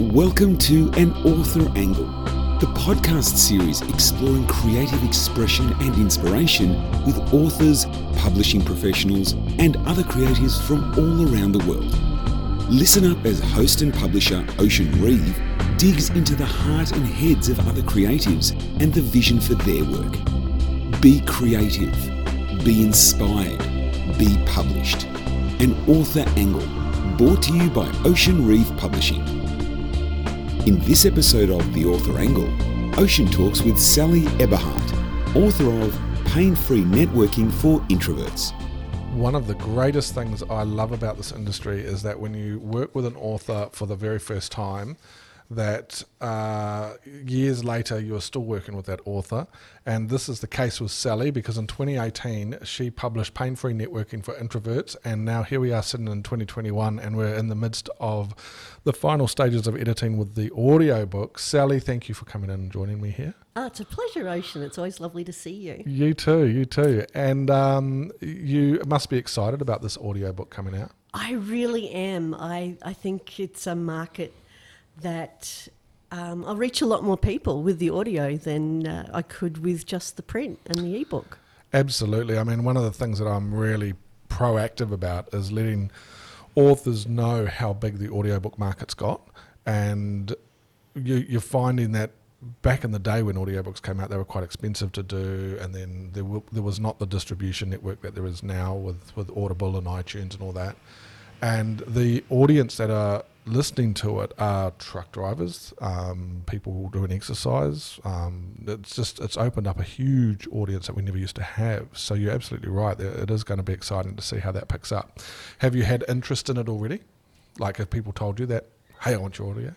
Welcome to An Author Angle, the podcast series exploring creative expression and inspiration with authors, publishing professionals, and other creatives from all around the world. Listen up as host and publisher Ocean Reeve digs into the heart and heads of other creatives and the vision for their work. Be creative, be inspired, be published. An Author Angle, brought to you by Ocean Reeve Publishing. In this episode of The Author Angle, Ocean talks with Sally Eberhardt, author of Pain Free Networking for Introverts. One of the greatest things I love about this industry is that when you work with an author for the very first time, that uh, years later you are still working with that author. And this is the case with Sally because in 2018 she published Pain Free Networking for Introverts. And now here we are sitting in 2021 and we're in the midst of the final stages of editing with the audio book. Sally, thank you for coming in and joining me here. Oh, it's a pleasure, Ocean. It's always lovely to see you. You too, you too. And um, you must be excited about this audio book coming out. I really am. I, I think it's a market that um, I'll reach a lot more people with the audio than uh, I could with just the print and the ebook. Absolutely. I mean, one of the things that I'm really proactive about is letting authors know how big the audiobook market's got. And you, you're finding that back in the day when audiobooks came out, they were quite expensive to do, and then there, w- there was not the distribution network that there is now with, with Audible and iTunes and all that. And the audience that are listening to it are truck drivers, um, people doing exercise. Um, it's just it's opened up a huge audience that we never used to have. So you're absolutely right. It is going to be exciting to see how that picks up. Have you had interest in it already? Like, have people told you that? Hey, I want your audio.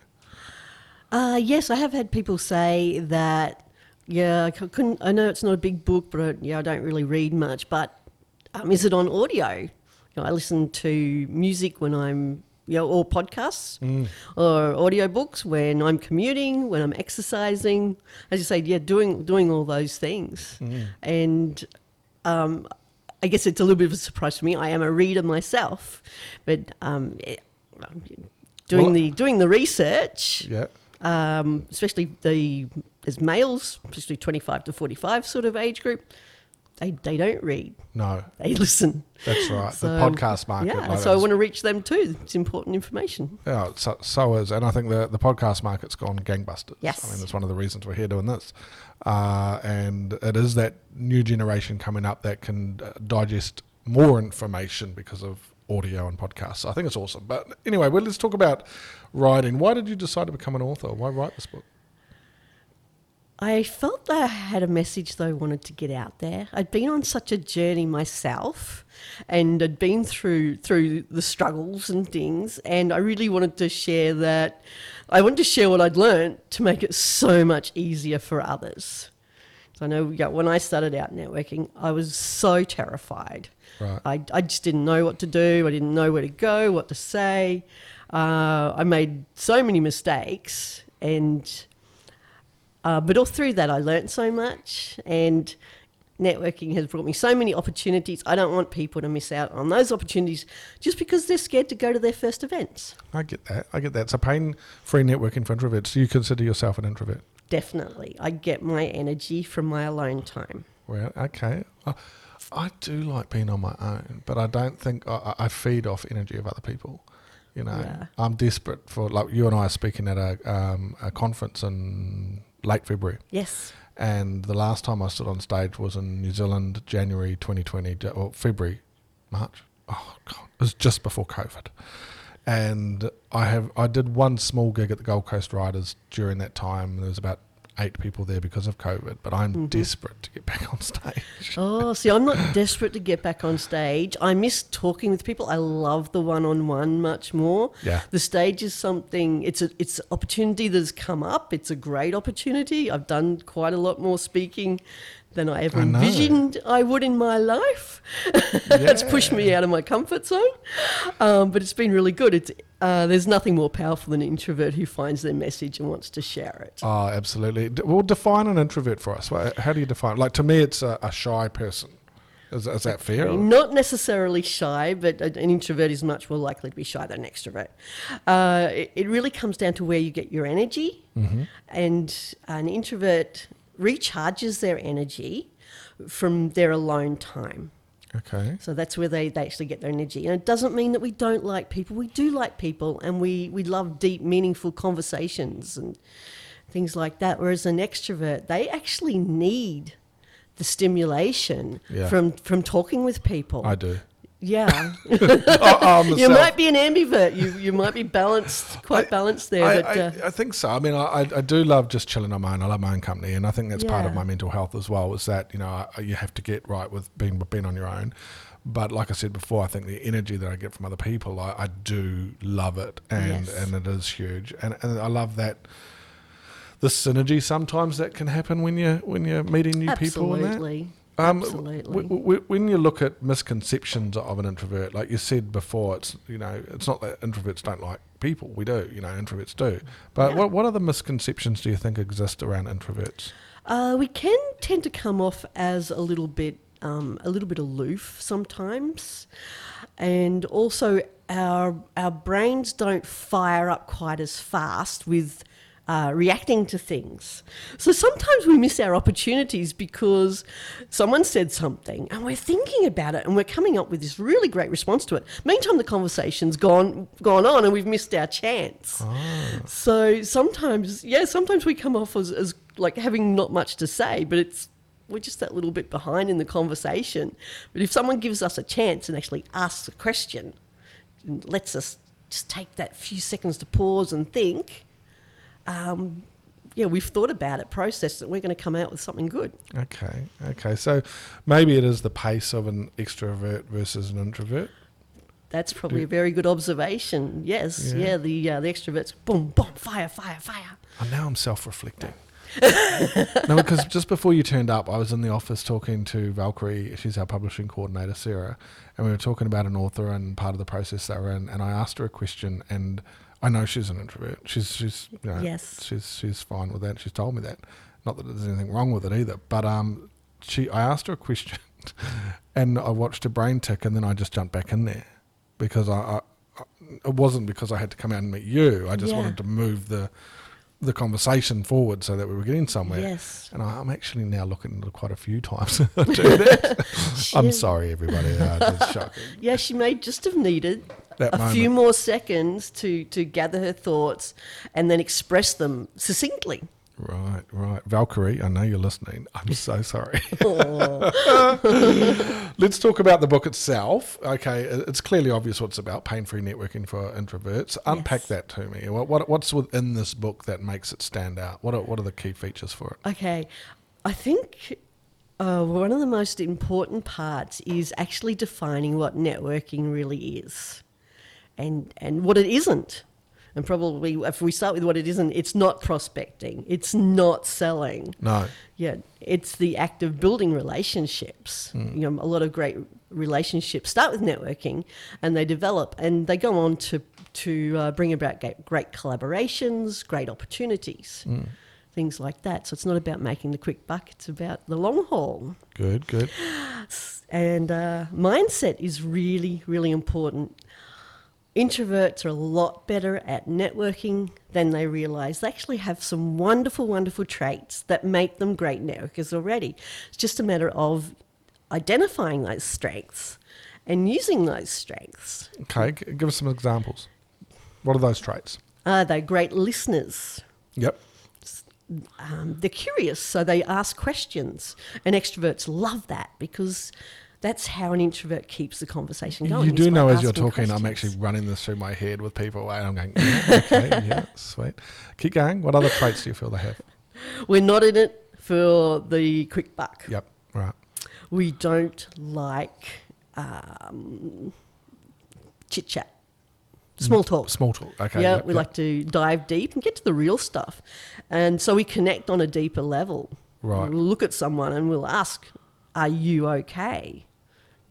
Uh, yes, I have had people say that. Yeah, I couldn't. I know it's not a big book, but I, yeah, I don't really read much. But um, is it on audio? You know, I listen to music when I'm you know, or podcasts mm. or audiobooks when I'm commuting, when I'm exercising. As you say, yeah, doing doing all those things. Mm. And um, I guess it's a little bit of a surprise for me. I am a reader myself, but um, doing well, the doing the research, yeah. Um, especially the as males, especially 25 to 45 sort of age group, they, they don't read. No. They listen. That's right. So, the podcast market. Yeah, like so I want to reach them too. It's important information. Yeah, so, so, is. And I think the, the podcast market's gone gangbusters. Yes. I mean, that's one of the reasons we're here doing this. Uh, and it is that new generation coming up that can uh, digest more information because of audio and podcasts. I think it's awesome. But anyway, well, let's talk about writing. Why did you decide to become an author? Why write this book? I felt that I had a message that I wanted to get out there. I'd been on such a journey myself and I'd been through through the struggles and things and I really wanted to share that I wanted to share what I'd learned to make it so much easier for others. So I know when I started out networking, I was so terrified. Right. I, I just didn't know what to do. I didn't know where to go, what to say. Uh, I made so many mistakes and uh, but all through that, I learned so much, and networking has brought me so many opportunities. I don't want people to miss out on those opportunities just because they're scared to go to their first events. I get that. I get that. It's a pain free networking for introverts. Do you consider yourself an introvert? Definitely. I get my energy from my alone time. Well, okay. I, I do like being on my own, but I don't think I, I feed off energy of other people. You know, yeah. I'm desperate for like you and I are speaking at a, um, a conference in late February. Yes. And the last time I stood on stage was in New Zealand, January 2020, or February, March. Oh God, it was just before COVID. And I have I did one small gig at the Gold Coast Writers during that time. There was about eight people there because of COVID, but I'm mm-hmm. desperate to get back on stage. oh, see, I'm not desperate to get back on stage. I miss talking with people. I love the one-on-one much more. Yeah. The stage is something. It's a it's an opportunity that's come up. It's a great opportunity. I've done quite a lot more speaking than I ever I envisioned I would in my life. Yeah. it's pushed me out of my comfort zone, um, but it's been really good. It's uh, there's nothing more powerful than an introvert who finds their message and wants to share it. Oh, absolutely. Well, define an introvert for us. How do you define? It? Like to me, it's a, a shy person. Is, is that fair? Not necessarily shy, but an introvert is much more likely to be shy than an extrovert. Uh, it, it really comes down to where you get your energy, and an introvert recharges their energy from their alone time. Okay. So that's where they, they actually get their energy. And it doesn't mean that we don't like people. We do like people and we, we love deep, meaningful conversations and things like that. Whereas an extrovert, they actually need the stimulation Yeah. from, from talking with people. I do. Yeah. you might be an ambivert. You, you might be balanced, quite balanced there. I, but uh, I think so. I mean, I, I I do love just chilling on my own. I love my own company, and I think that's part of my mental health as well. Is that you know you have to get right with being being on your own. But like I said before, I think the energy that I get from other people, I, I do love it, and Yes. and it is huge, and and I love that. The synergy sometimes that can happen when you when you're meeting new people absolutely. Um, Absolutely. w- w- when you look at misconceptions of an introvert, like you said before, it's you know it's not that introverts don't like people. We do, you know, introverts do. But Yeah. what what other misconceptions do you think exist around introverts? Uh, we can tend to come off as a little bit, um, a little bit aloof sometimes, and also our our brains don't fire up quite as fast with. Uh, reacting to things. So sometimes we miss our opportunities because someone said something and we're thinking about it and we're coming up with this really great response to it. Meantime, the conversation's gone gone on and we've missed our chance. So sometimes, yeah, sometimes we come off as, as like having not much to say, but it's we're just that little bit behind in the conversation. But if someone gives us a chance and actually asks a question, and lets us just take that few seconds to pause and think, um, yeah, we've thought about it, processed it, we're going to come out with something good. Okay, okay. So maybe it is the pace of an extrovert versus an introvert. That's probably a very good observation. Yes, Yeah. yeah, the uh, the extroverts, boom, boom, fire, fire, fire. Oh, now I'm self-reflecting. no, because just before you turned up, I was in the office talking to Valkyrie. She's our publishing coordinator, Sarah, and we were talking about an author and part of the process they were in. And I asked her a question, and I know she's an introvert. She's she's you know, Yes. she's she's fine with that. She's told me that. Not that there's anything wrong with it either, but um, she I asked her a question, and I watched her brain tick, and then I just jumped back in there because I. I it wasn't because I had to come out and meet you. I just Yeah. wanted to move the the conversation forward so that we were getting somewhere. Yes. And I, I'm actually now looking at it quite a few times. to do that. I'm sorry, everybody. Uh, shocking. Yeah, she may just have needed That a few more seconds to, to gather her thoughts and then express them succinctly. Right, right. Valkyrie, I know you're listening. I'm so sorry. Let's talk about the book itself. Okay, it's clearly obvious what it's about pain free networking for introverts. Unpack Yes. that to me. What, what, what's within this book that makes it stand out? What are, what are the key features for it? Okay, I think uh, one of the most important parts is actually defining what networking really is and, and what it isn't. And probably if we start with what it isn't, it's not prospecting, it's not selling. No. Yeah, it's the act of building relationships. You know, a lot of great relationships start with networking, and they develop, and they go on to to uh, bring about great, great collaborations, great opportunities, things like that. So it's not about making the quick buck; it's about the long haul. Good, good. And uh, mindset is really, really important. Introverts are a lot better at networking than they realize. They actually have some wonderful, wonderful traits that make them great networkers already. It's just a matter of identifying those strengths and using those strengths. Okay, give us some examples. What are those traits? Are they great listeners? Yep. um, they're curious, so they ask questions. And extroverts love that because that's how an introvert keeps the conversation going. You do know as you're talking, I'm actually running this through my head with people, and I'm going, yeah, okay, yeah, sweet. Keep going. What other traits do you feel they have? We're not in it for the quick buck. Yep, right. We don't like um, chit chat, small talk. Small talk. Okay. yeah, yep, we yep. like to dive deep and get to the real stuff. And so we connect on a deeper level. Right. We'll look at someone and we'll ask, Are you okay?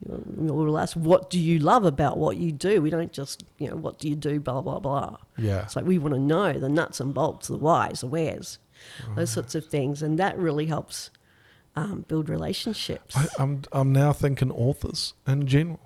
You know, We'll ask, What do you love about what you do? We don't just, you know, what do you do, blah, blah, blah. Yeah. It's like we want to know the nuts and bolts, the whys, the wheres, those sorts of things. And that really helps um, build relationships. I, I'm I'm now thinking authors in general.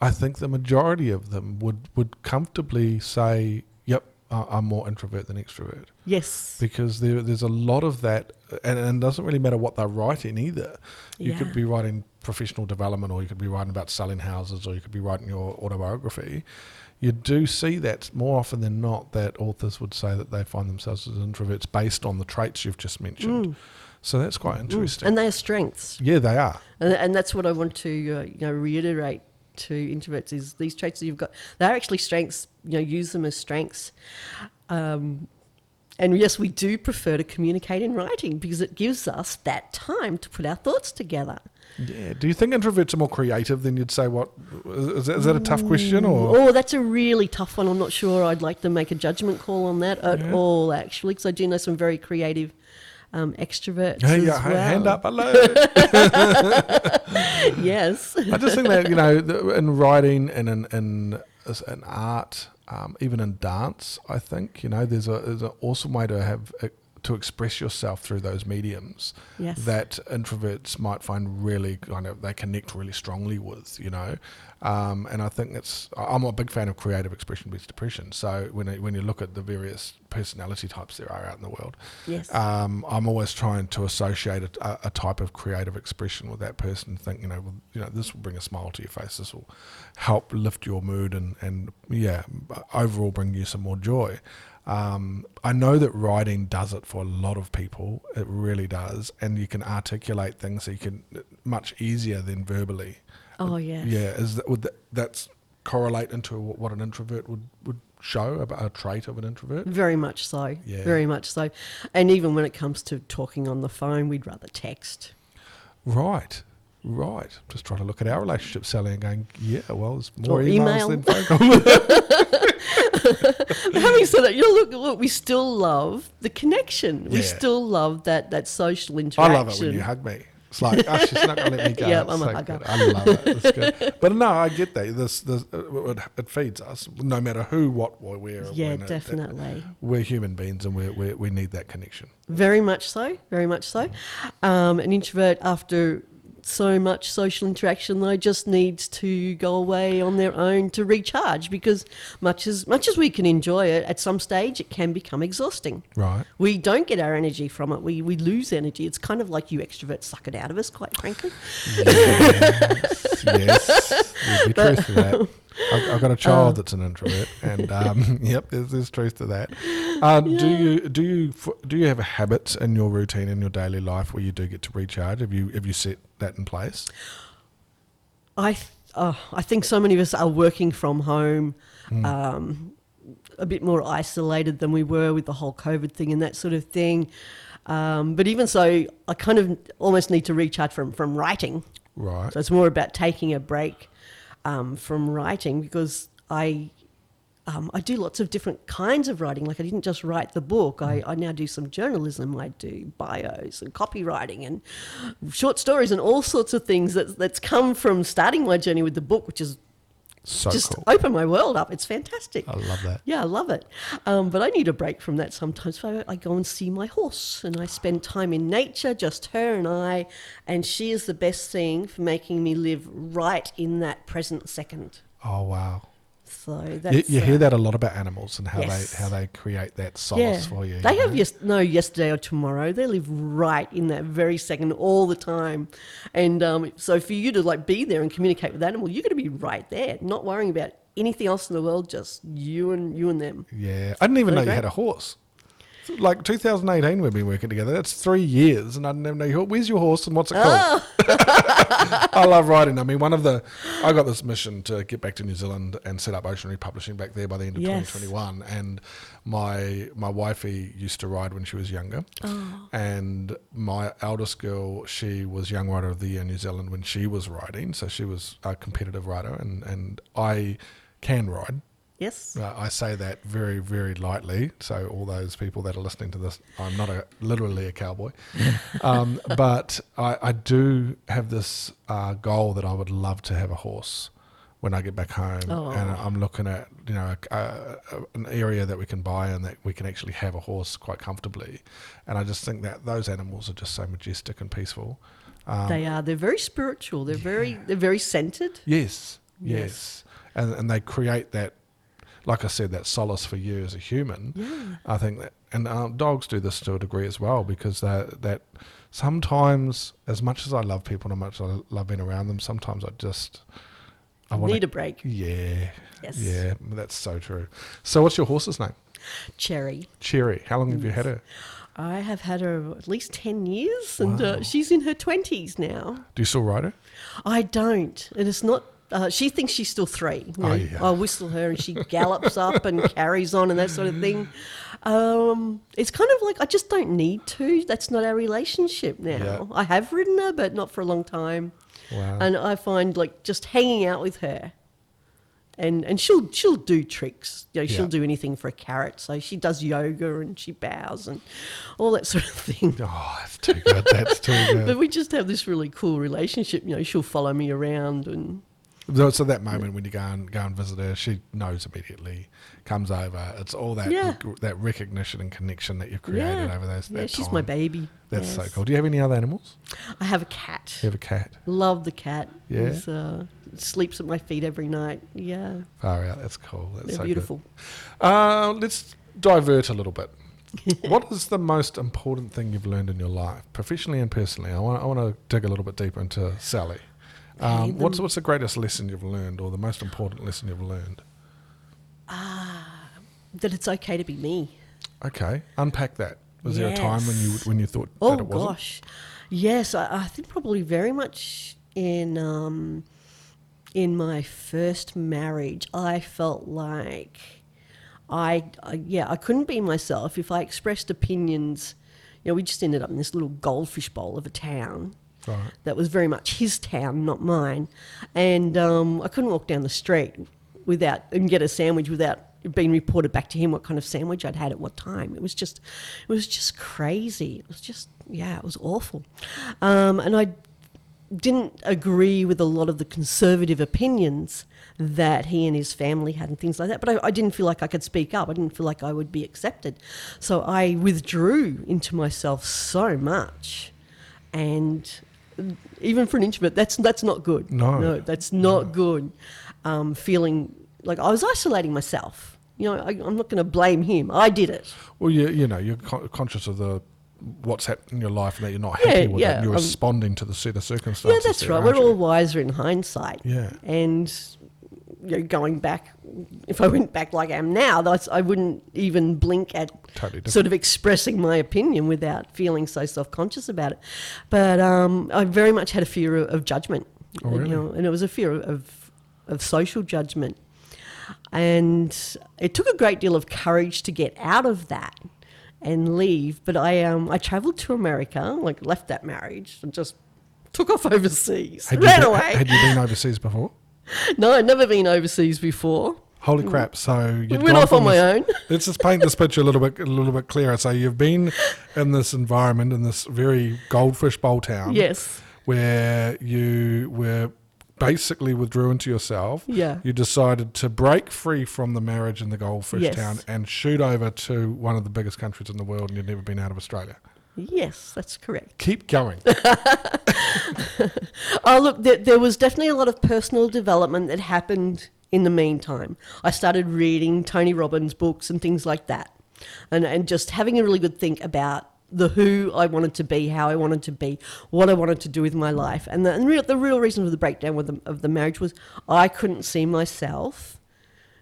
I think the majority of them would would comfortably say, "Yep, I'm more introvert than extrovert," yes. because there there's a lot of that, and, and it doesn't really matter what they're writing either. You Yeah. could be writing professional development, or you could be writing about selling houses, or you could be writing your autobiography. You do see that more often than not that authors would say that they find themselves as introverts based on the traits you've just mentioned. So that's quite interesting. Mm. And they are strengths. yeah, they are. And, and that's what I want to uh, you know reiterate to introverts is these traits that you've got they're actually strengths you know use them as strengths um, and yes we do prefer to communicate in writing because it gives us that time to put our thoughts together Yeah. Do you think introverts are more creative than you'd say? What is, that- is that a tough question or? oh that's a really tough one i'm not sure i'd like to make a judgment call on that at Yeah. all actually because i do know some very creative um, extroverts Hey, as yeah, well. hand up, hello. yes I just think that you know, in writing and in in, in art, um, even in dance, I think you know, there's a there's an awesome way to have to express yourself through those mediums Yes. that introverts might find really kind of they connect really strongly with, you know. Um, and I think it's I'm a big fan of creative expression based depression. So when it, when you look at the various personality types there are out in the world, yes um, I'm always trying to associate a, a type of creative expression with that person. Think, you know, well, you know, this will bring a smile to your face. This will help lift your mood and, and yeah, overall bring you some more joy. Um, I know that writing does it for a lot of people. It really does, and you can articulate things so you can much easier than verbally. oh yes Yeah, is that would that, that's correlate into what what an introvert would would show about a trait of an introvert? Very much so. Yeah. Very much so. And even when it comes to talking on the phone, we'd rather text. Right, right. Just trying to look at our relationship, Sally, and going, yeah, well, there's more Or emails email. than phone calls. But having said that, you know, look, look, we still love the connection. We Yeah. still love that that social interaction. I interaction. love it when you hug me. It's like, oh, she's not going to let me go. Yeah, It's I'm a so hugger. good. I love it. It's good. But no, I get that. This, this uh, it, it feeds us, no matter who, what, or where. Yeah, when. It- it- definitely. we're human beings, and we we we need that connection. Very much so. Very much so. Um, an introvert, after so much social interaction, though, just needs to go away on their own to recharge because much as much as we can enjoy it, at some stage it can become exhausting. Right. We don't get our energy from it. We, we lose energy. It's kind of like you extroverts suck it out of us, quite frankly. Yes, yes. There'd be truth to that. I've, I've got a child that's an introvert, and um, yep, there's, there's truth to that. Uh, Do you do you do you have habits in your routine in your daily life where you do get to recharge? Have you have you set that in place? I th- oh, I think so many of us are working from home, um, a bit more isolated than we were with the whole COVID thing and that sort of thing. Um, but even so, I kind of almost need to recharge from from writing. Right. So it's more about taking a break um, from writing because I. Um, I do lots of different kinds of writing. Like I didn't just write the book. I, I now do some journalism. I do bios and copywriting and short stories and all sorts of things that, that's come from starting my journey with the book, which is So just cool. opened my world up. It's fantastic. I love that. Yeah, I love it. Um, but I need a break from that sometimes. So I go and see my horse and I spend time in nature, just her and I. And she is the best thing for making me live right in that present second. Oh wow. So You, that's. you hear uh, that a lot about animals and how yes. they how they create that solace for you. They you have know? yes, no yesterday or tomorrow. They live right in that very second all the time, and um, so for you to like be there and communicate with animal, you're going to be right there, not worrying about anything else in the world, just you and you and them. Yeah, I didn't even know Really you had a horse. Like 2018, we've been working together. That's three years, and I didn't even know. Your, where's your horse and what's it called? Oh. I love riding. I mean, one of the I got this mission to get back to New Zealand and set up Ocean Reeve Publishing back there by the end of Yes. 2021. And my my wifey used to ride when she was younger, oh. and my eldest girl, she was Young Rider of the Year in New Zealand when she was riding. So she was a competitive rider, and and I can ride. Yes. Uh, I say that very, very lightly. So all those people that are listening to this, I'm not a literally a cowboy, um, but I, I do have this uh, goal that I would love to have a horse when I get back home, and Oh. I'm looking at you know a, a, a- an area that we can buy and that we can actually have a horse quite comfortably, and I just think that those animals are just so majestic and peaceful. Um, they are. They're very spiritual. They're very. They're very centered. Yes, yes, Yes. And and they create that, like I said, that solace for you as a human. Yeah. I think that, and um, dogs do this to a degree as well because that that sometimes, as much as I love people and as much as I love being around them, sometimes I just I want Need a break. Yeah, Yes. yeah, that's so true. So, what's your horse's name? Cherry. Cherry. How long have you had her? I have had her at least 10 years and Wow. uh, she's in her 20s now. Do you still ride her? I don't. And it's not. Uh, she thinks she's still three. You Oh, yeah. I whistle her and she gallops up and carries on and that sort of thing. Um, it's kind of like I just don't need to. That's not our relationship now. Yeah. I have ridden her, but not for a long time. Wow. And I find like just hanging out with her, and and she'll she'll do tricks. You know, she'll Yeah. do anything for a carrot. So she does yoga and she bows and all that sort of thing. Oh, that's too good. That's too good. But we just have this really cool relationship. You know, she'll follow me around and So, that moment when you go and go and visit her, she knows immediately, comes over. It's all that Yeah. that recognition and connection that you've created yeah, over those. yeah, she's time. my baby. That's so cool. Do you have any other animals? I have a cat. You have a cat. Love the cat. Yeah? He's, uh, sleeps at my feet every night. Yeah, Far out. That's cool. That's they're so beautiful. Uh, let's divert a little bit. what is the most important thing you've learned in your life, professionally and personally? I want, I want to dig a little bit deeper into Sally. Um, what's what's the greatest lesson you've learned, or the most important lesson you've learned? Ah, That it's okay to be me. Okay, unpack that. Was there a time when you when you thought Oh that it wasn't? gosh, yes, I, I think probably very much in um, in my first marriage, I felt like I, I yeah I couldn't be myself if I expressed opinions. You know, we just ended up in this little goldfish bowl of a town Right. that was very much his town, not mine. And um, I couldn't walk down the street without and get a sandwich without being reported back to him what kind of sandwich I'd had at what time. It was just, it was just crazy. It was just, yeah, it was awful. Um, and I didn't agree with a lot of the conservative opinions that he and his family had and things like that. But I, I didn't feel like I could speak up. I didn't feel like I would be accepted. So I withdrew into myself so much. And even for an introvert, that's that's not good. No. no, that's not good. Um, feeling like I was isolating myself. You know, I, I'm not going to blame him. I did it. Well, you you know you're con- conscious of the what's happening in your life and that you're not happy Yeah, with yeah, it. You're um, responding to the set of circumstances. Yeah, that's there, right. We're all wiser in hindsight. Yeah. And you know, going back, if I went back like I am now, that's, I wouldn't even blink at Totally sort of expressing my opinion without feeling so self conscious about it. But um, I very much had a fear of, of judgment. Oh, really? You know, and it was a fear of, of social judgment. And it took a great deal of courage to get out of that and leave. But I um, I travelled to America, like left that marriage and just took off overseas. Had ran been, away. had you been overseas before? no, I'd never been overseas before. Holy crap! So you Went off on my own. Let's just paint this picture a little bit, a little bit clearer. So you've been in this environment, in this very goldfish bowl town, Yes. where you were basically withdrew into yourself. Yeah. You decided to break free from the marriage in the goldfish Yes. town and shoot over to one of the biggest countries in the world, and you'd never been out of Australia. Yes, that's correct. Keep going. Oh, look, there, there was definitely a lot of personal development that happened in the meantime. I started reading Tony Robbins books and things like that, and, and just having a really good think about the who I wanted to be, how I wanted to be, what I wanted to do with my life. And the, and real, the real reason for the breakdown with the, of the marriage was I couldn't see myself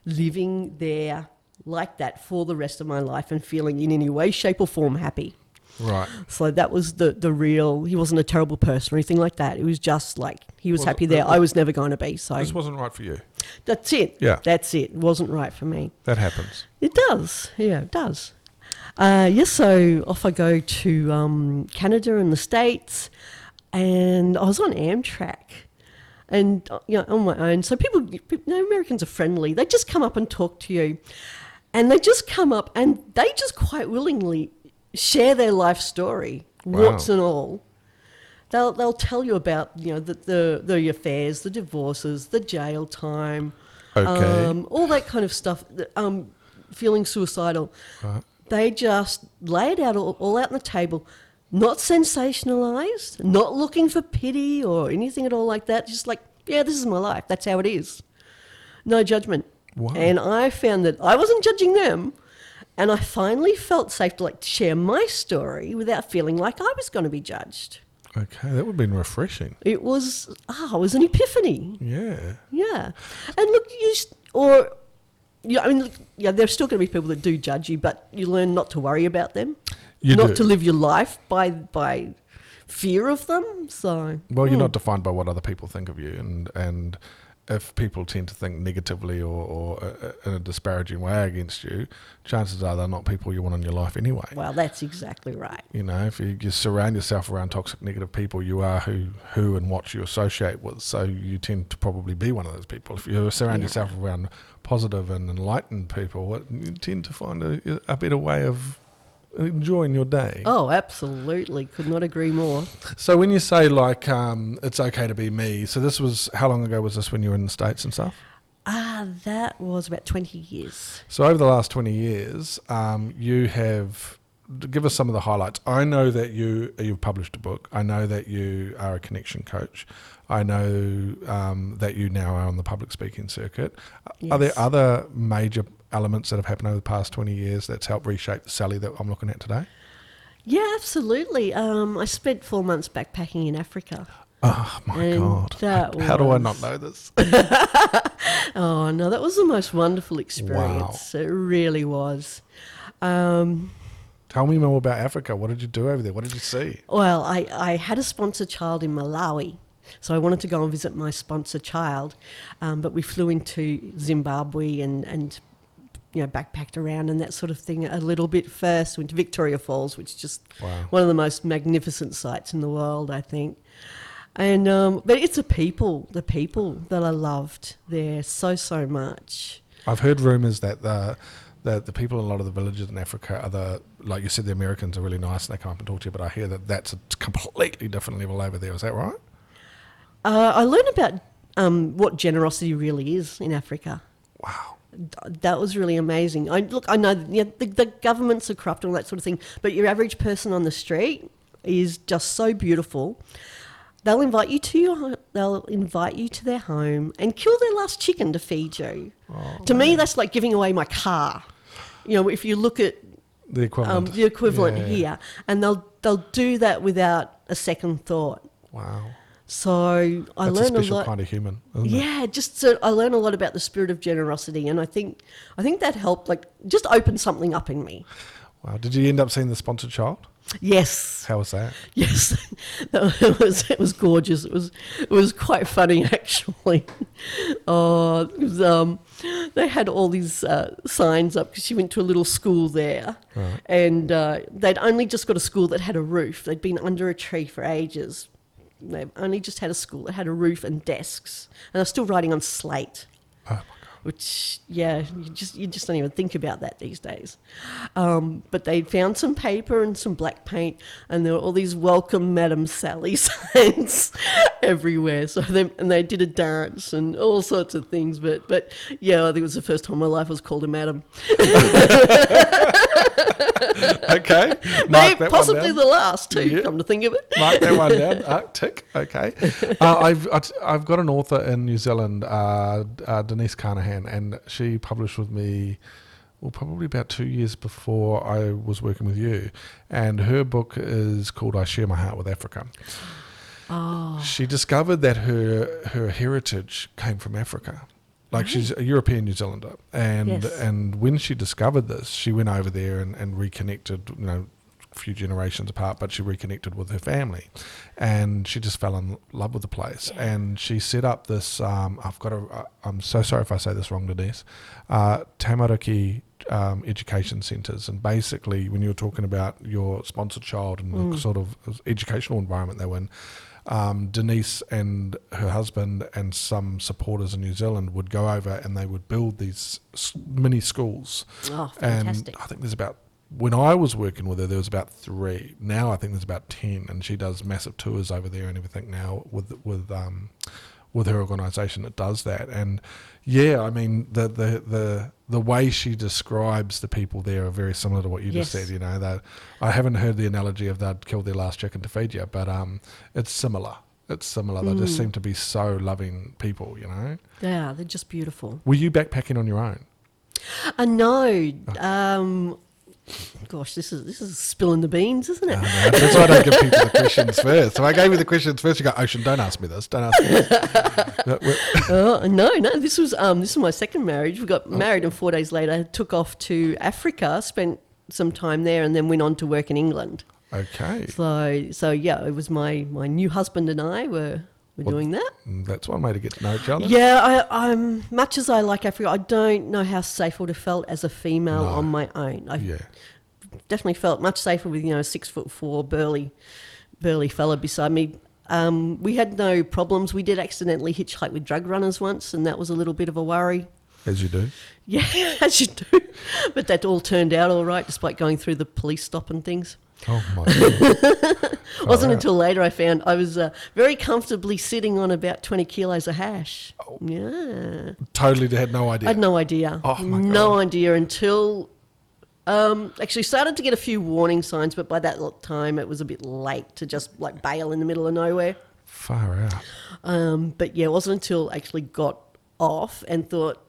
living there like that for the rest of my life and feeling in any way, shape, or form happy. Right. So that was the the real. He wasn't a terrible person or anything like that. It was just like he was Well, happy there. I was never going to be. So This wasn't right for you. that's it. Yeah. that's it. It wasn't right for me. That happens. It does. Yeah, it does. Uh, yes. So off I go to um, Canada and the States, and I was on Amtrak. And uh, you know, on my own, so people, you know, Americans are friendly. They just come up and talk to you, and they just come up and they just quite willingly share their life story, Wow. warts and all. They'll they'll tell you about you know the the, the affairs, the divorces, the jail time, Okay. um, all that kind of stuff. Um, feeling suicidal. Right. They just lay it out all, all out on the table. not sensationalized, not looking for pity or anything at all like that. Just like, yeah, this is my life. That's how it is. No judgment. Wow. And I found that I wasn't judging them. And I finally felt safe to like share my story without feeling like I was going to be judged. Okay, that would have been refreshing. It was, ah, it was an epiphany. Yeah. Yeah, and look, you or yeah, I mean, look, yeah, there's still going to be people that do judge you, but you learn not to worry about them, You not do. to live your life by by fear of them. So, Well, you're not defined by what other people think of you, and and if people tend to think negatively or, or uh, in a disparaging way against you, chances are they're not people you want in your life anyway. well, that's exactly right. You know, if you just surround yourself around toxic, negative people, you are who who and what you associate with. So you tend to probably be one of those people. If you surround Yeah. yourself around positive and enlightened people, you tend to find a, a better way of enjoying your day. Oh, absolutely, could not agree more. So when you say like um, it's okay to be me, so this was how long ago was this when you were in the states and stuff? Ah, that was about twenty years. So over the last twenty years, um, you have give us some of the highlights. I know that you you've published a book. I know that you are a connection coach. I know um, that you now are on the public speaking circuit. Are there other major elements that have happened over the past twenty years that's helped reshape the Sally that I'm looking at today? Yeah, absolutely. Um, I spent four months backpacking in Africa. Oh my And god! that How do I not know this? Oh no, that was the most wonderful experience. It really was. Um, Tell me more about Africa. What did you do over there? What did you see? Well, I, I had a sponsor child in Malawi, so I wanted to go and visit my sponsor child, um, but we flew into Zimbabwe and, and you know backpacked around and that sort of thing a little bit first. Went to Victoria Falls, which is just Wow. one of the most magnificent sights in the world, I think. And um, but it's the people, the people that I loved there so so much. I've heard rumours that the that the people in a lot of the villages in Africa are the like you said the Americans are really nice and they come up and talk to you, but I hear that that's a completely different level over there. Is that right? Uh, I learned about um, what generosity really is in Africa. Wow. that was really amazing. I look, I know yeah, the, the governments are corrupt and all that sort of thing, but your average person on the street is just so beautiful. They'll invite you to your, they'll invite you to their home and kill their last chicken to feed you. to me, that's like giving away my car. You know, if you look at The um, equivalent. the equivalent Yeah. here, and they'll they'll do that without a second thought. Wow. So I That's a learned a, special lot. kind of human, isn't it? Yeah, just so I learned a lot about the spirit of generosity, and I think I think that helped, like, just open something up in me. Wow. Did you end up seeing the sponsored child? Yes, How was that? yes, it was it was gorgeous. It was it was quite funny actually. Oh, was, um, they had all these uh, signs up because she went to a little school there, Right. and uh, they'd only just got a school that had a roof. They'd been under a tree for ages. They only just had a school that had a roof and desks, and they're still writing on slate. Oh. Which yeah you just you just don't even think about that these days. Um, but they found some paper and some black paint and there were all these welcome madam sally signs everywhere. So they and they did a dance and all sorts of things but but yeah i think it was the first time my life was called a madam Okay. Mark Maybe possibly the last too Yeah. come to think of it Mark that one down. Uh, tick. Okay. Uh, I've I've- I've got an author in New Zealand, uh, uh, Denise Carnahan, and she published with me. Well, probably about two years before I was working with you, and her book is called "I Share My Heart with Africa." oh She discovered that her her heritage came from Africa. Like she's a European New Zealander, and Yes. and when she discovered this, she went over there and, and reconnected. You know, a few generations apart, but she reconnected with her family, and she just fell in love with the place. And she set up this. Um, I've got a. uh, I'm so sorry if I say this wrong, Denise. Uh, Tamariki um, education centres, and basically, when you were talking about your sponsored child and the sort of educational environment they were in, um, Denise and her husband and some supporters in New Zealand would go over and they would build these mini schools. Oh, fantastic. And I think there's about when I was working with her, there was about three. Now I think there's about ten, and she does massive tours over there and everything now with with um, with her organisation that does that. And yeah, I mean the the the the way she describes the people there are very similar to what you just said. You know, that I haven't heard the analogy of they'd killed their last chicken to feed you, but um, it's similar. It's similar. They Mm. just seem to be so loving people. You know. Yeah, they're just beautiful. Were you backpacking on your own? Uh, no, um, gosh, this is this is spilling the beans, isn't it? I know. That's why I don't give people the questions first. So I gave you the questions first. You go, Ocean, don't ask me this. Don't ask me this. Uh, no, no. This was um, this was my second marriage. We Oh. got married, and four days later, took off to Africa, spent some time there, and then went on to work in England. okay. So, so yeah, it was my my new husband and I were were Well, doing that. Mm, That's one way to get to know each other. Yeah, I, I'm much as I like Africa. I don't know how safe I would have felt as a female No. on my own. I Yeah. definitely felt much safer with you know a six foot four burly, burly fella beside me. Um, we had no problems. We did accidentally hitchhike with drug runners once, and that was a little bit of a worry. As you do. Yeah, as you do. But that all turned out all right, despite going through the police stop and things. Oh my god. It wasn't yeah. until later I found I was uh, very comfortably sitting on about 20 kilos of hash. Oh, Yeah. totally had no idea. I had no idea. Oh, my no idea until. Um, actually, started to get a few warning signs, but by that time it was a bit late to just like bail in the middle of nowhere. Far out. Um, but yeah, it wasn't until I actually got off and thought,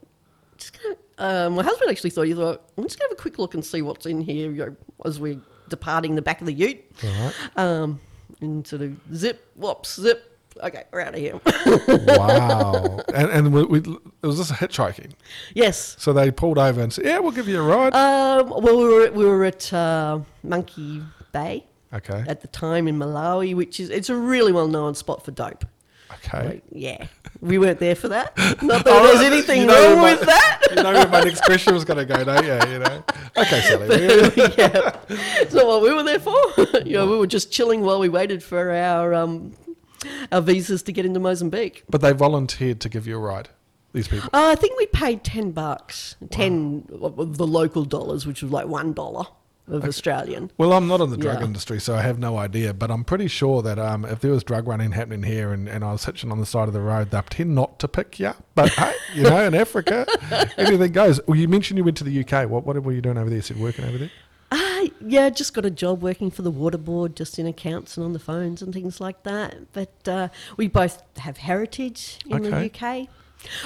just gonna, uh, my husband actually thought, he thought, I'm just going to have a quick look and see what's in here you know, as we're departing the back of the ute. Right. Um, and sort of zip, whoops, zip. Okay, we're out of here. wow. And, and we, we, was this a hitchhiking? yes. So they pulled over and said, "Yeah, we'll give you a ride." Um, well, we were, we were at uh, Monkey Bay okay. at the time in Malawi, which is it's a really well known spot for dope. Okay. Like, yeah, we weren't there for that. Not that Oh, there's anything you know wrong my- with that. you know where my next question was going to go, don't you? You know. Okay, Sally. yeah, it's not what we were there for. you know, we were just chilling while we waited for our um, our visas to get into Mozambique. But they volunteered to give you a ride. These people. Uh, I think we paid ten bucks, ten of the local dollars, which was like one dollar of Australian. Well, I'm not in the drug Yeah. industry, so I have no idea. But I'm pretty sure that um, if there was drug running happening here and, and I was hitching on the side of the road, they'd pretend not to pick you up. But hey, you know, in Africa, anything goes. Well, you mentioned you went to the UK. What what were you doing over there? You said working over there. Uh, yeah, just got a job working for the water board, just in accounts and on the phones and things like that. But uh, we both have heritage in Okay. the UK.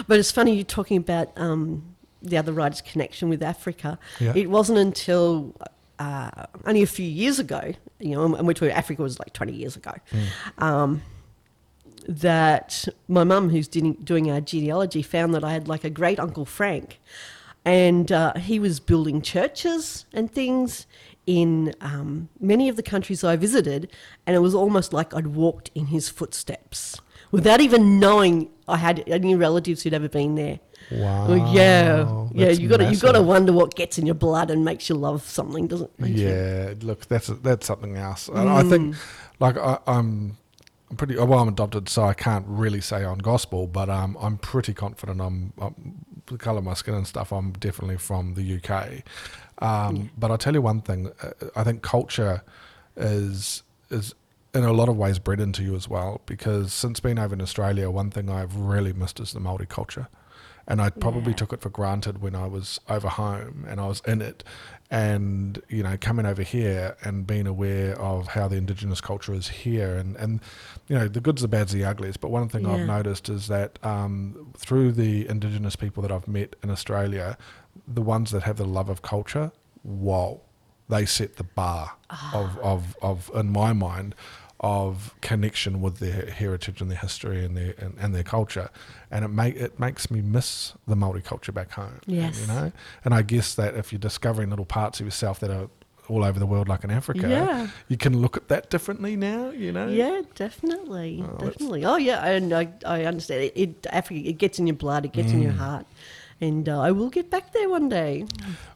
But it's funny you're talking about um, the other writer's connection with Africa. Yeah. It wasn't until uh, only a few years ago, you know, and which Africa was like 20 years ago, um, that my mum, who's doing, doing our genealogy, found that I had like a great uncle Frank, and uh, he was building churches and things in um, many of the countries I visited, and it was almost like I'd walked in his footsteps without even knowing I had any relatives who'd ever been there. Wow. Yeah, yeah. You got to you got to wonder what gets in your blood and makes you love something, doesn't it? Yeah, look, that's that's something else. And I think, Mm. like, I, I'm, I'm pretty well. I'm adopted, so I can't really say on gospel, but um, I'm pretty confident. I'm, I'm the color of my skin and stuff. I'm definitely from the UK. Um, But I'll tell you one thing. uh, I think culture is is in a lot of ways bred into you as well. Because since being over in Australia, one thing I've really missed is the Maori culture and I probably Yeah. took it for granted when I was over home and I was in it. And you know, coming over here and being aware of how the indigenous culture is here, and and you know, the goods, the bads, the uglies. But one thing I've noticed is that um, through the indigenous people that I've met in Australia, the ones that have the love of culture, whoa, they set the bar of, of of in my mind of connection with their heritage and their history and their and, and their culture, and it make it makes me miss the Maori culture back home. Yes. you know, and I guess that if you're discovering little parts of yourself that are all over the world, like in Africa, Yeah. you can look at that differently now. You know, Yeah, definitely, that's- definitely. Oh yeah, and I, I understand it. it. Africa, it gets in your blood, it gets in Mm. your heart, and uh, I will get back there one day.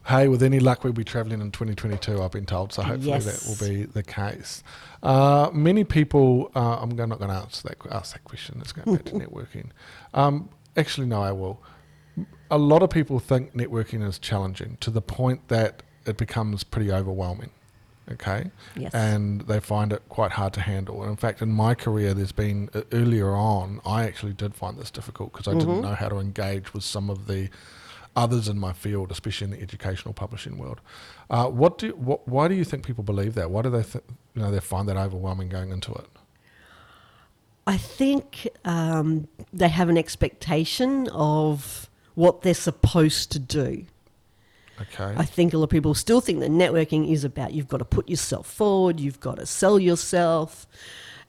Hey, with any luck, we'll be travelling in 2022, I've been told. So hopefully Yes. that will be the case. Uh, many people, uh, I'm not going to answer that, ask that question. It's going back to networking. Um, actually, no, I will. A lot of people think networking is challenging to the point that it becomes pretty overwhelming. Okay. Yes. And they find it quite hard to handle. And in fact, in my career, there's been uh, earlier on, I actually did find this difficult because I didn't know how to engage with some of the others in my field, especially in the educational publishing world. Uh, what do what, why do you think people believe that? Why do they th- you know they find that overwhelming going into it? I think um, they have an expectation of what they're supposed to do. Okay. I think a lot of people still think that networking is about you've got to put yourself forward, you've got to sell yourself,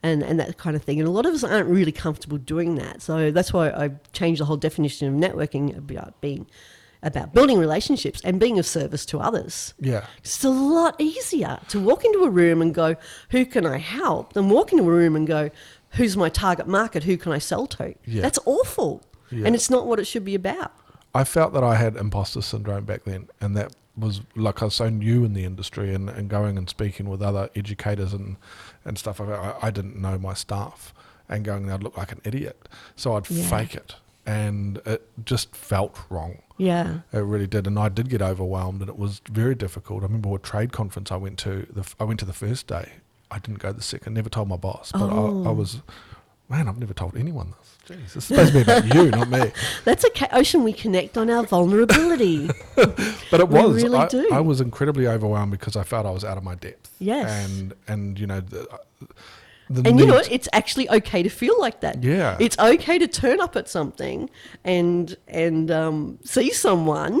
and, and that kind of thing. And a lot of us aren't really comfortable doing that. So that's why I changed the whole definition of networking about being about building relationships and being of service to others. yeah. It's a lot easier to walk into a room and go, Who can I help? than walk into a room and go, Who's my target market? Who can I sell to? Yeah. That's awful. Yeah. And it's not what it should be about. I felt that I had imposter syndrome back then, and that was like I was so new in the industry and, and going and speaking with other educators and, and stuff. I, I didn't know my staff, and going, I'd look like an idiot. So I'd Yeah. fake it, and it just felt wrong. Yeah. It really did, and I did get overwhelmed, and it was very difficult. I remember a trade conference I went to. The, I went to the first day. I didn't go the second. Never told my boss, but I, I Oh. was, man, I've never told anyone this. Jeez, this is supposed to be about you, not me. That's a ocean we connect on our vulnerability. But it We was. really I, do. I was incredibly overwhelmed because I felt I was out of my depth. Yes. And and you know the, the and you know what? It's actually okay to feel like that. Yeah. It's okay to turn up at something and and um, see someone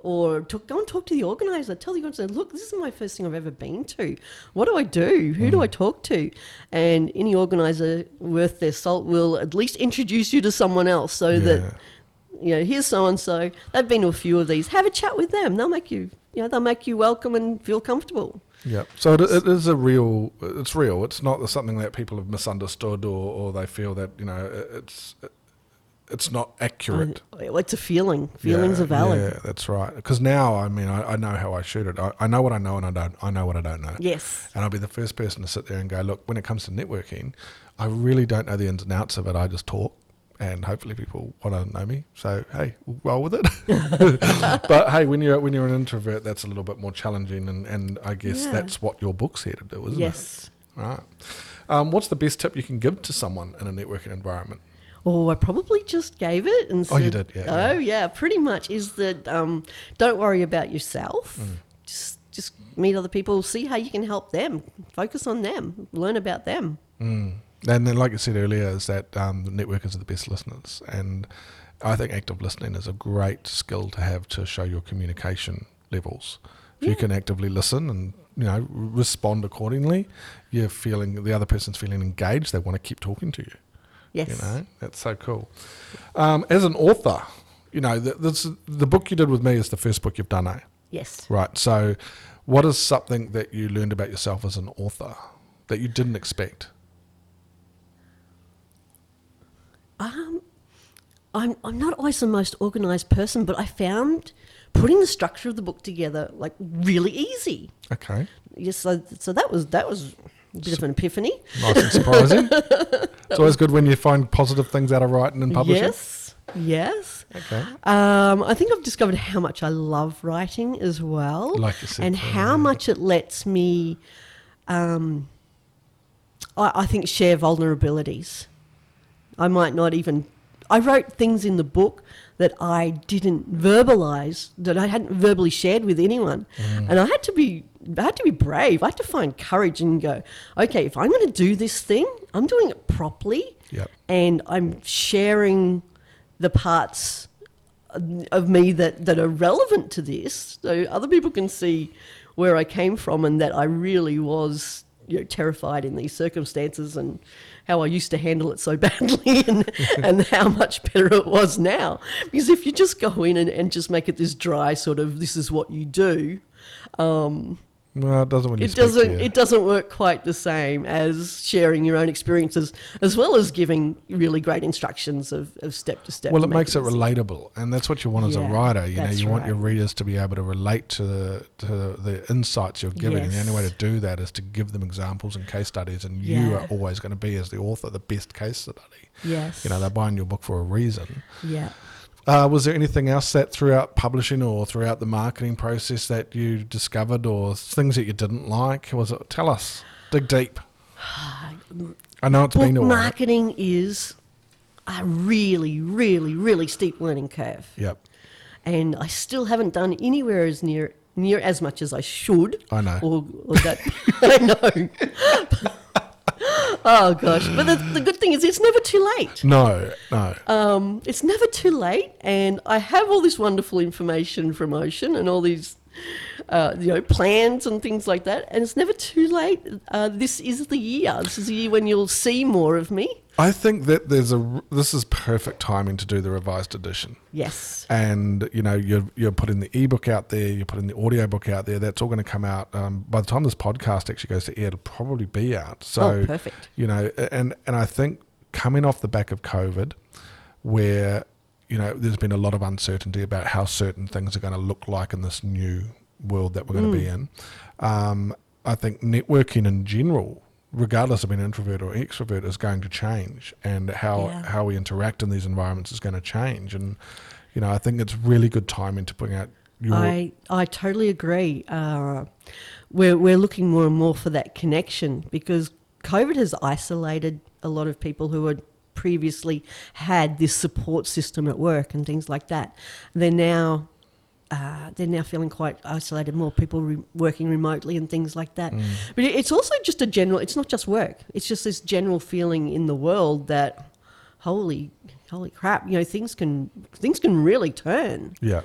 or talk, go and talk to the organizer. Tell the organizer, look, this is my first thing I've ever been to. What do I do? Who Mm. do I talk to? And any organizer worth their salt will at least introduce you to someone else so Yeah. that you know, here's so and so. They've been to a few of these. Have a chat with them. They'll make you, you know, they'll make you welcome and feel comfortable. Yeah. So it, it is a real. It's real. It's not something that people have misunderstood or, or they feel that you know it- it's it's not accurate. It's a feeling. Feelings yeah, are valid. Yeah, that's right. Because now, I mean, I, I know how I shoot it. I, I know what I know, and I don't. I know what I don't know. Yes. And I'll be the first person to sit there and go, look, when it comes to networking, I really don't know the ins and outs of it. I just talk, and hopefully people want to know me. So hey, we'll roll with it. but hey, when you're when you're an introvert, that's a little bit more challenging, and, and I guess Yeah. that's what your book's here to do, isn't Yes. it? Yes. Right. Um, what's the best tip you can give to someone in a networking environment? Oh, I probably just gave it and said, Oh, you did, yeah, Oh, yeah. yeah. Pretty much is that um, don't worry about yourself. Mm. Just just meet other people, see how you can help them, focus on them, learn about them. Mm. And then, like I said earlier, is that um, the networkers are the best listeners, and I think active listening is a great skill to have to show your communication levels. If you can actively listen and you know respond accordingly, you're feeling the other person's feeling engaged. They want to keep talking to you. Yes. You know, that's so cool. Um, as an author, you know, the, this, the book you did with me is the first book you've done, eh? Yes. Right. So, what is something that you learned about yourself as an author that you didn't expect? Um, I'm, I'm not always the most organised person, but I found putting the structure of the book together like really easy. Okay. Yes, so, so that was that was bit of an epiphany. Nice and surprising. it's always good when you find positive things out of writing and publishing. Yes, yes. Okay. Um, I think I've discovered how much I love writing as well, Like you said, and uh, how much it lets me, um, I, I think, share vulnerabilities. I might not even. I wrote things in the book that I didn't verbalize, that I hadn't verbally shared with anyone, Mm. and I had to be. I had to be brave. I had to find courage and go, okay, if I'm going to do this thing, I'm doing it properly Yep. and I'm sharing the parts of me that, that are relevant to this, so other people can see where I came from and that I really was you know, terrified in these circumstances and how I used to handle it so badly and, and how much better it was now. Because if you just go in and, and just make it this dry sort of this is what you do, um, Well, it doesn't it doesn't it doesn't work quite the same as sharing your own experiences as well as giving really great instructions of, of step to step well, it makes it relatable, and that's what you want as a writer. You know, you want your readers to be able to relate to the to the insights you're giving, and the only way to do that is to give them examples and case studies. And you are always going to be, as the author, the best case study. yes You know, they're buying your book for a reason. yeah Uh, was there anything else that throughout publishing or throughout the marketing process that you discovered, or things that you didn't like? Was it? Tell us. Dig deep. I know it's book been a while. marketing is a really really really steep learning curve Yep. and I still haven't done anywhere as near near as much as I should. I know. Or, or that I know. oh gosh! But the, the good thing is, it's never too late. No, no. Um, it's never too late, and I have all this wonderful information from Ocean and all these, uh, you know, plans and things like that. And it's never too late. Uh, this is the year. This is the year when you'll see more of me. I think that there's a this is perfect timing to do the revised edition. Yes. and you know you're you're putting the ebook out there, you're putting the audio book out there. That's all going to come out um, by the time this podcast actually goes to air. It'll probably be out. So Oh, perfect. You know, and and I think coming off the back of COVID, where you know there's been a lot of uncertainty about how certain things are going to look like in this new world that we're going to be Mm. in. Um, I think networking in general. Regardless of being introvert or extrovert, is going to change, and how Yeah. how we interact in these environments is going to change. And you know, I think it's really good timing to bring out your. I I totally agree. Uh, we're we're looking more and more for that connection because COVID has isolated a lot of people who had previously had this support system at work and things like that. They're now. Uh, they're now feeling quite isolated. More people re- working remotely and things like that. But it's also just a general. It's not just work. It's just this general feeling in the world that, holy, holy crap! You know, things can things can really turn yeah,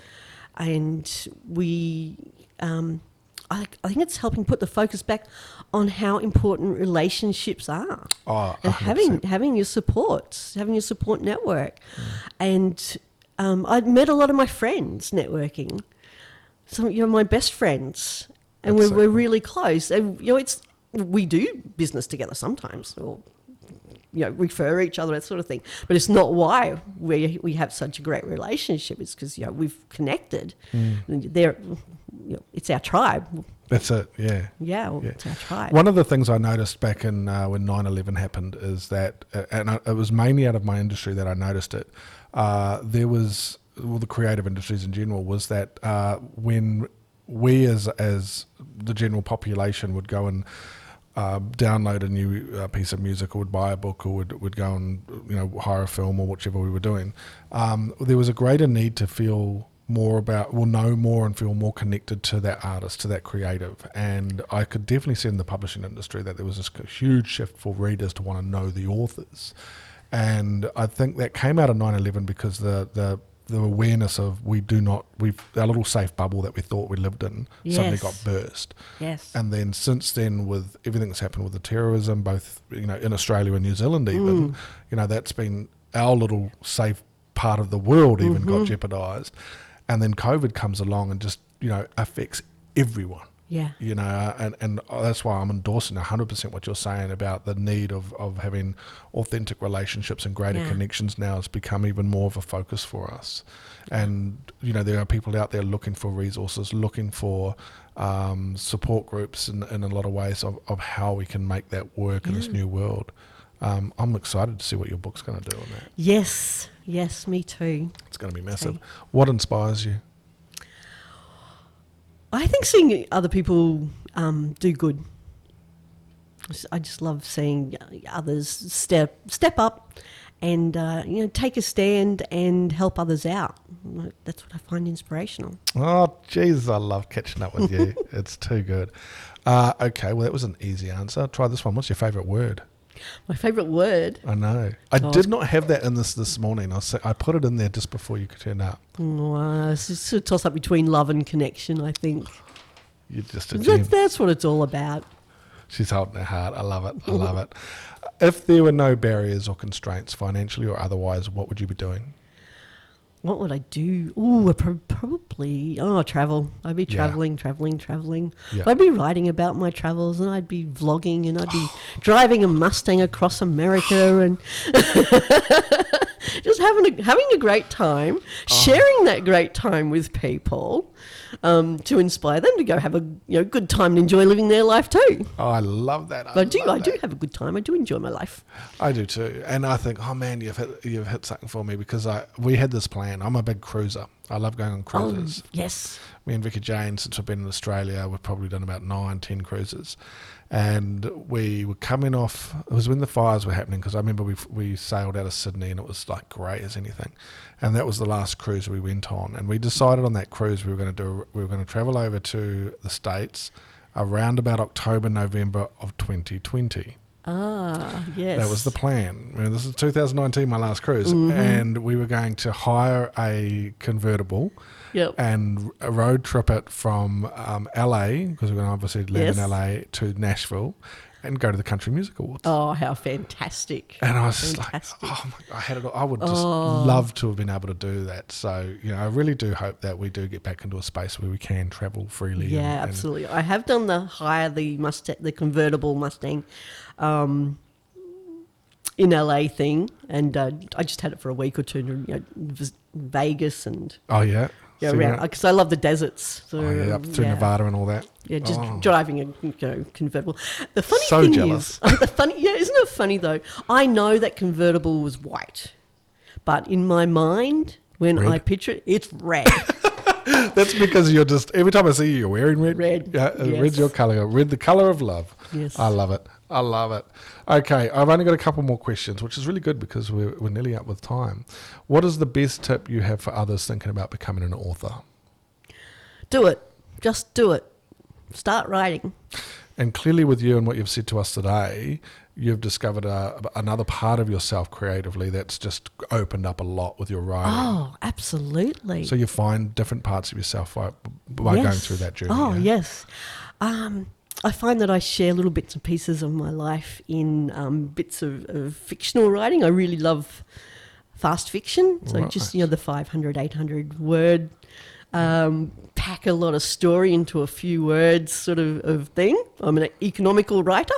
and we um, I, I think it's helping put the focus back on how important relationships are oh, and 100%. having having your supports having your support network and um, I'd met a lot of my friends networking some you know my best friends and we're, so we're cool. really close and you know it's we do business together sometimes or you know refer each other that sort of thing but it's not why we we have such a great relationship it's because you know we've connected Mm. and they're you know, it's our tribe that's it. Yeah. yeah, well, Yeah. it's our tribe One of the things I noticed back in uh, when 9/11 happened is that, uh, and I, it was mainly out of my industry that I noticed it. Uh, there was, well, the creative industries in general was that uh, when we as as the general population would go and uh, download a new uh, piece of music or would buy a book or would, would go and you know hire a film or whichever we were doing, um, there was a greater need to feel more about, well, know more and feel more connected to that artist, to that creative. And I could definitely see in the publishing industry that there was this huge shift for readers to want to know the authors. And I think that came out of 9 11 because the, the, the awareness of we do not, we've, our little safe bubble that we thought we lived in suddenly got burst. yes And then since then, with everything that's happened with the terrorism, both you know in Australia and New Zealand, even mm. you know that's been our little safe part of the world even got mm-hmm. jeopardised. And then COVID comes along and just you know affects everyone. Yeah You know, and, and that's why I'm endorsing 100% what you're saying about the need of, of having authentic relationships and greater Yeah. connections now has become even more of a focus for us. And, you know, there are people out there looking for resources, looking for um, support groups in, in a lot of ways of, of how we can make that work in this new world. Um, I'm excited to see what your book's going to do on that. yes yes me too It's going to be massive. What inspires you? I think seeing other people um, do good. I just love seeing others step step up and uh, you know take a stand and help others out. That's what I find inspirational. Oh, Jesus, I love catching up with you. it's too good. Uh, okay, well, that was an easy answer. Try this one. What's your favourite word? My favourite word. I know. I Oh, did not have that in this this morning. I sa- I put it in there just before you could turn up. Oh, uh, it's just a toss up between love and connection. I think You're just a that's, that's what it's all about. She's holding her heart. I love it. I love it. If there were no barriers or constraints, financially or otherwise, what would you be doing? What would I do? Oh, probably oh travel. I'd be Yeah. traveling, traveling, traveling. Yeah. I'd be writing about my travels, and I'd be vlogging, and I'd be driving a Mustang across America, and just having a having a great time, Oh. sharing that great time with people, um, to inspire them to go have a you know good time and enjoy living their life too. Oh, I love that. I do. I do that. have a good time. I do enjoy my life. I do too, and I think, oh man, you've hit you've hit something for me because I we had this plan. I'm a big cruiser. I love going on cruises. Oh, yes. Me and Vicky Jane, since we've been in Australia, we've probably done about nine, ten cruises, and we were coming off. It was when the fires were happening because I remember we we sailed out of Sydney and it was like great as anything, and that was the last cruise we went on. And we decided on that cruise we were going to do. We were going to travel over to the states around about October, November of 2020. Ah, yes. That was the plan. I mean, this is 2019, my last cruise, Mm-hmm. and we were going to hire a convertible Yep. and a road trip it from um, LA because we're going to obviously live Yes. in LA to Nashville and go to the Country Music Awards. Oh, how fantastic! And I was just like, oh my, I had it. all- I would just Oh. love to have been able to do that. So you know, I really do hope that we do get back into a space where we can travel freely. Yeah, and- and- absolutely. I have done the hire the Mustang, the convertible Mustang, um, in LA thing, and uh, I just had it for a week or two. You know, Vegas and oh yeah, yeah, So, around because I love the deserts. So, oh yeah, up through yeah. Nevada and all that. Yeah, just Oh. driving a you know, convertible. The funny So thing jealous. is, the funny yeah, isn't it funny though? I know that convertible was white, but in my mind, when Red? I picture it, it's red. That's because you're just every time I see you, you're wearing red. Red, Yeah, uh, yes. red's your color. Red, the color of love. Yes. I love it. I love it. Okay, I've only got a couple more questions, which is really good because we're, we're nearly up with time. What is the best tip you have for others thinking about becoming an author? do it, just do it. Start writing. And clearly, with you and what you've said to us today, you've discovered a, another part of yourself creatively that's just opened up a lot with your writing. Oh, absolutely. So you find different parts of yourself by, by going through that journey. Oh, yeah? yes. Um, I find that I share little bits and pieces of my life in um, bits of, of fictional writing. I really love fast fiction. So just, you know, the 500, 800 word, um, pack a lot of story into a few words sort of, of thing. I'm an economical writer.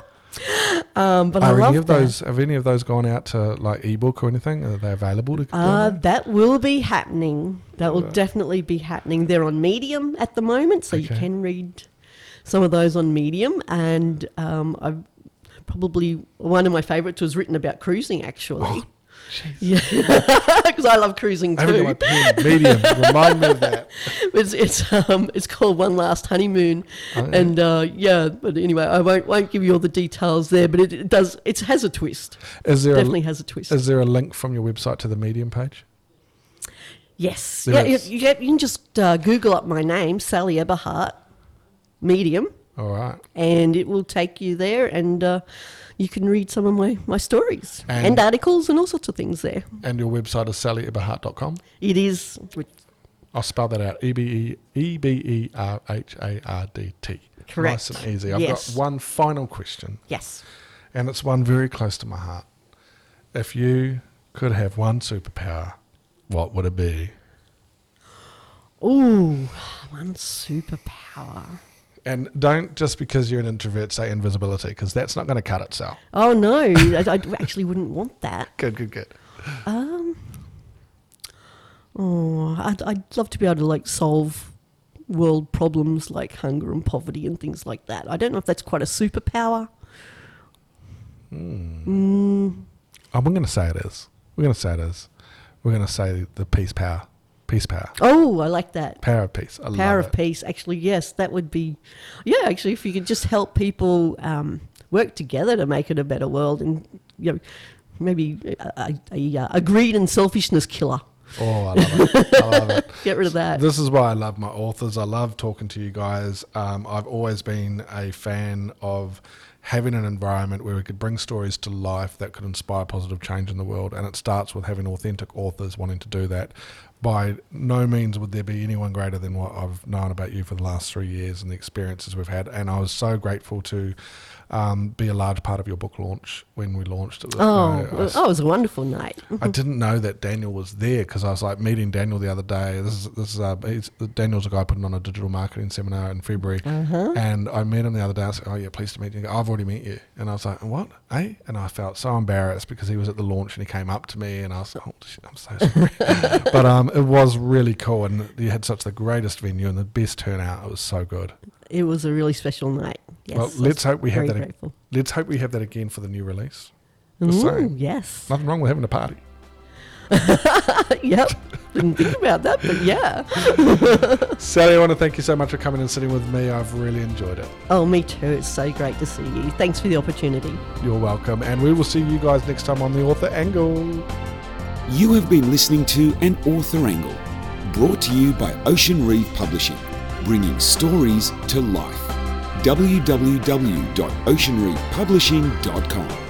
Um, but I Are love any of that. those? Have any of those gone out to like ebook or anything? Are they available to? Uh, that will be happening. That will Right. definitely be happening. They're on Medium at the moment, so you can read some of those on Medium. And um, I probably one of my favourites was written about cruising, actually. Yeah, because I love cruising I haven't got my too. pen. Medium. Remind me of that. It's it's um it's called One Last Honeymoon, Oh, yeah. and uh, yeah. But anyway, I won't won't give you all the details there. But it, it does it has a twist. Is there Definitely a, has a twist. is there a link from your website to the Medium page? Yes. There Yeah, you, can- you can just uh, Google up my name, Sally Eberhardt, medium, All right. and it will take you there, and uh, you can read some of my, my stories and, And- articles and all sorts of things there. And your website is sallyeberhardt.com. It is, I'll spell that out. E B E E B E R H A R D T. Correct. Nice and easy. I've Yes. got one final question, yes. and it's one very close to my heart. If you could have one superpower, what would it be? Ooh, one superpower. And don't just because you're an introvert say invisibility, because that's not going to cut itself. Oh no, I, I actually wouldn't want that. Good, good, good. Um, oh, I'd, I'd love to be able to like solve world problems like hunger and poverty and things like that. I don't know if that's quite a superpower. Mm, Oh, we're going to say it is. We're going to say it is. We're going to say the peace power. Peace power. oh, I like that. Power of peace. I Power love of it. peace. Actually, yes, that would be. Yeah, actually, if you could just help people um, work together to make it a better world, and you know, maybe a, a, a, a greed and selfishness killer. Oh, I love it. I love it. Get rid of that. This is why I love my authors. I love talking to you guys. Um, I've always been a fan of having an environment where we could bring stories to life that could inspire positive change in the world. And it starts with having authentic authors wanting to do that. By no means would there be anyone greater than what I've known about you for the last three years and the experiences we've had. And I was so grateful to um, be a large part of your book launch when we launched it. oh, Uh, I oh, it was a wonderful night. I didn't know that Daniel was there because I was like meeting Daniel the other day. This is this is uh, he's, Daniel's a guy putting on a digital marketing seminar in February, Uh-huh. and I met him the other day. I was like, "Oh yeah, pleased to meet you." Goes, I've already met you, and I was like, "What? Eh?" And I felt so embarrassed because he was at the launch and he came up to me, and I was like, "Oh, shit, I'm so sorry." but um, it was really cool, and you had such the greatest venue and the best turnout. It was so good. It was a really special night. Yes, well, let's hope we have that. Grateful. Let's hope we have that again for the new release. Just Ooh, yes. Nothing wrong with having a party. yep. Didn't think about that, but yeah. Sally, I want to thank you so much for coming and sitting with me. I've really enjoyed it. Oh, me too. It's so great to see you. Thanks for the opportunity. You're welcome, and we will see you guys next time on the Author Angle. You have been listening to An Author Angle, brought to you by Ocean Reeve Publishing, bringing stories to life. www.oceanreevepublishing.com